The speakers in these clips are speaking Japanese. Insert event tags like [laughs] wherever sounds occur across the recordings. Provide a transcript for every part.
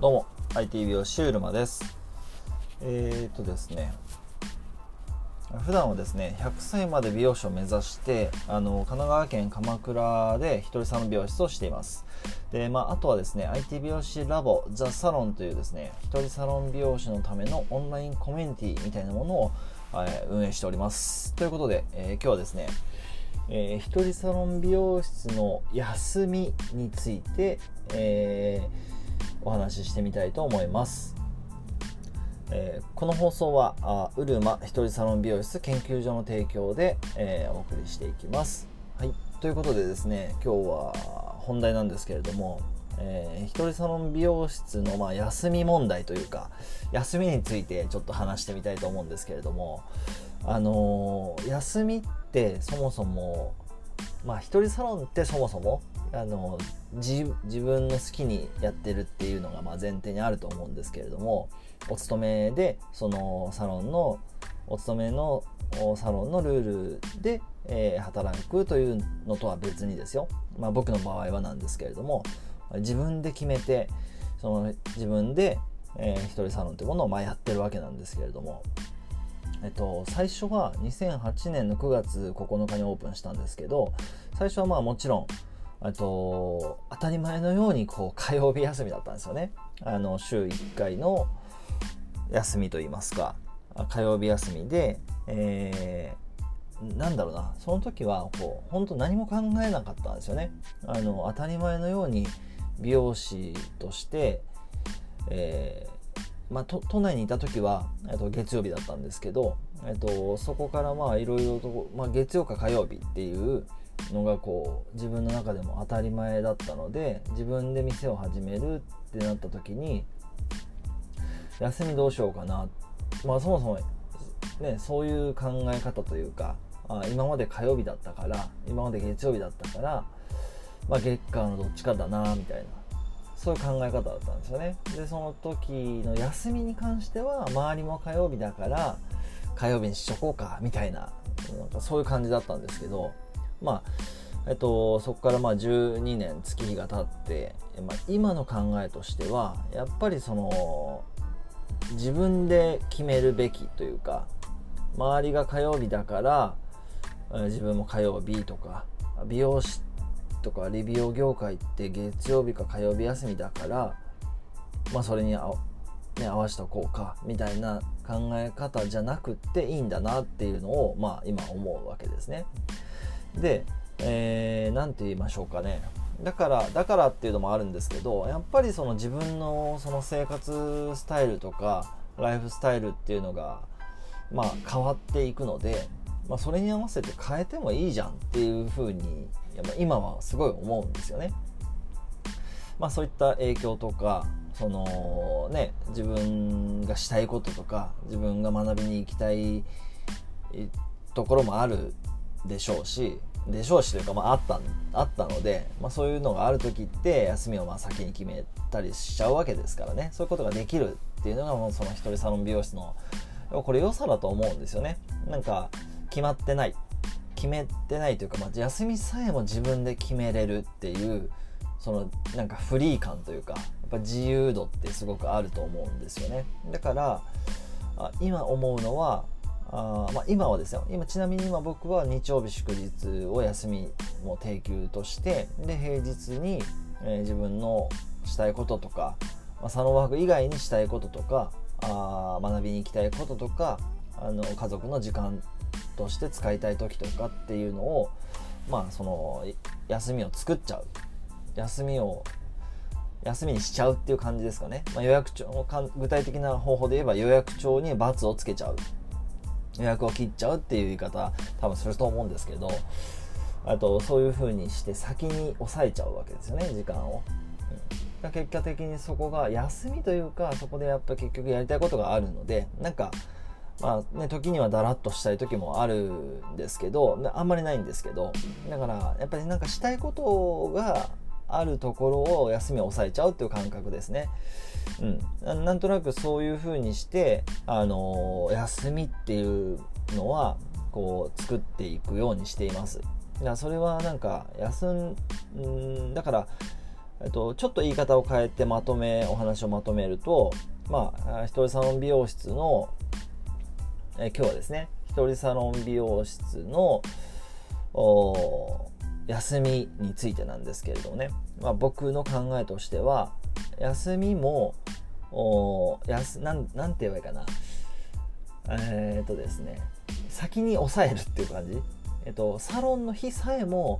どうも IT 美容師うるまです。えー、っとですね普段はですね100歳まで美容師を目指してあの神奈川県鎌倉で一人サロン美容室をしています。で、まあ、あとはですね IT 美容師ラボザ・サロンというですね一人サロン美容師のためのオンラインコミュニティみたいなものを、えー、運営しております。ということで、えー、今日はですねえー、一人サロン美容室の休みについて、えーお話ししてみたいと思います。えー、この放送はあうるま一人サロン美容室研究所の提供で、えー、お送りしていきます。はい、ということでですね今日は本題なんですけれども、えー、一人サロン美容室の、まあ、休み問題というか休みについてちょっと話してみたいと思うんですけれどもあのー、休みってそもそもまあ一人サロンってそもそもあの自分の好きにやってるっていうのがま前提にあると思うんですけれどもお勤めでそのサロンのお勤めのサロンのルールで、えー、働くというのとは別にですよ、まあ、僕の場合はなんですけれども自分で決めてその自分で、えー、一人サロンというものをまやってるわけなんですけれども、えっと、最初は2008年の9月9日にオープンしたんですけど最初はまあもちろんと当たり前のようにこう火曜日休みだったんですよね。あの週1回の休みといいますか。火曜日休みで、えー、なんだろうな。その時はこう本当何も考えなかったんですよね。あの当たり前のように美容師として、えーまあ、都内にいた時は、えっと、月曜日だったんですけど、えっと、そこからまあいろいろと、まあ、月曜か火曜日っていうのがこう自分の中でも当たり前だったので自分で店を始めるってなった時に休みどうしようかな。まあそもそもねそういう考え方というかあ今まで火曜日だったから今まで月曜日だったから、まあ、月間のどっちかだなみたいな。そういう考え方だったんですよね。でその時の休みに関しては周りも火曜日だから火曜日にしとこうかみたいななんかそういう感じだったんですけどまあえっと、そこからまあ12年月日が経って、まあ、今の考えとしてはやっぱりその自分で決めるべきというか周りが火曜日だから自分も火曜日とか美容師とか理美容業界って月曜日か火曜日休みだから、まあ、それにあ、ね、合わせとこうかみたいな考え方じゃなくっていいんだなっていうのを、まあ、今思うわけですね。で、えー、て言いましょうかねだからだからっていうのもあるんですけどやっぱりその自分のその生活スタイルとかライフスタイルっていうのがまあ変わっていくので、まあ、それに合わせて変えてもいいじゃんっていうふうにやっぱ今はすごい思うんですよね。まあ、そういった影響とかそのね自分がしたいこととか自分が学びに行きたいところもあるでしょうしでしょうしというか、まあ、あったあったので、まあ、そういうのがある時って休みをまあ先に決めたりしちゃうわけですからね。そういうことができるっていうのがもうその一人サロン美容室のこれ良さだと思うんですよね。なんか決まってない。決めてないというか、まあ、休みさえも自分で決めれるっていうそのなんかフリー感というかやっぱ自由度ってすごくあると思うんですよね。だから今思うのはあまあ、今はですよ。今ちなみに今僕は日曜日祝日を休みも定休としてで平日に、えー、自分のしたいこととか、まあ、サロンワーク以外にしたいこととかあ学びに行きたいこととかあの家族の時間として使いたい時とかっていうのをまあその休みを作っちゃう。休みを休みにしちゃうっていう感じですかね、まあ、予約帳具体的な方法で言えば予約帳に×をつけちゃう。予約を切っちゃうっていう言い方多分すると思うんですけどあとそういう風にして先に抑えちゃうわけですよね時間を。うん、結果的にそこが休みというかそこでやっぱ結局やりたいことがあるのでなんかまあね、時にはだらっとしたい時もあるんですけどあんまりないんですけどだからやっぱりなんかしたいことがあるところを休みを抑えちゃうっていう感覚ですね。うん、なんとなくそういう風にして、あのー、休みっていうのはこう作っていくようにしています。だからそれはなんか休んだからえっと、ちょっと言い方を変えてまとめお話をまとめるとまあひとりサロン美容室のえ今日はですねひとりサロン美容室の休みについてなんですけれどもね、まあ、僕の考えとしては休みもおやすなんなんて言えばいいかな。えー、っとですね先に抑えるっていう感じ、えっと、サロンの日さえも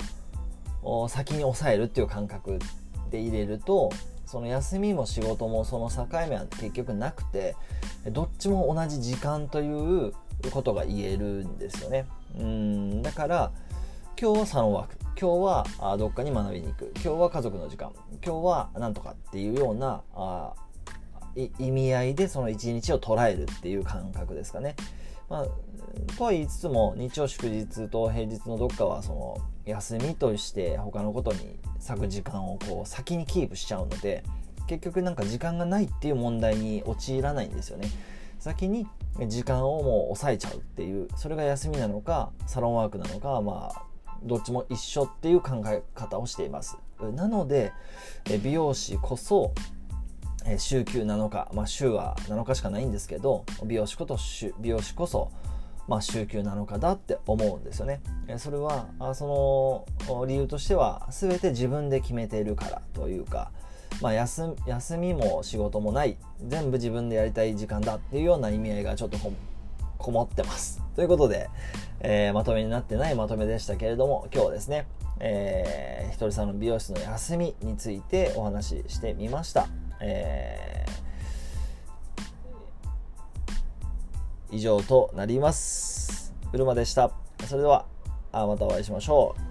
先に抑えるっていう感覚で入れるとその休みも仕事もその境目は結局なくてどっちも同じ時間ということが言えるんですよね。うんだから今日はサロンワーク今日はどっかに学びに行く。今日は家族の時間。今日はなんとかっていうようなあ意味合いでその一日を捉えるっていう感覚ですかね。まあ、とは言いつつも日曜祝日と平日のどっかはその休みとして他のことに割く時間をこう先にキープしちゃうので結局なんか時間がないっていう問題に陥らないんですよね。先に時間をもう抑えちゃうっていうそれが休みなのかサロンワークなのかまあどっちも一緒っていう考え方をしていますなので美容師こそ週休7日、まあ、週は7日しかないんですけど美容師こと美容師こそ、まあ、週休7日だって思うんですよねそれはその理由としては全て自分で決めているからというか、まあ休、休みも仕事もない全部自分でやりたい時間だっていうような意味合いがちょっとこもってます [laughs] ということで、えー、まとめになってないまとめでしたけれども今日はですねえー、ひとりさんの美容室の休みについてお話ししてみました。えー、以上となります。うるまでした。それでは、あまたお会いしましょう。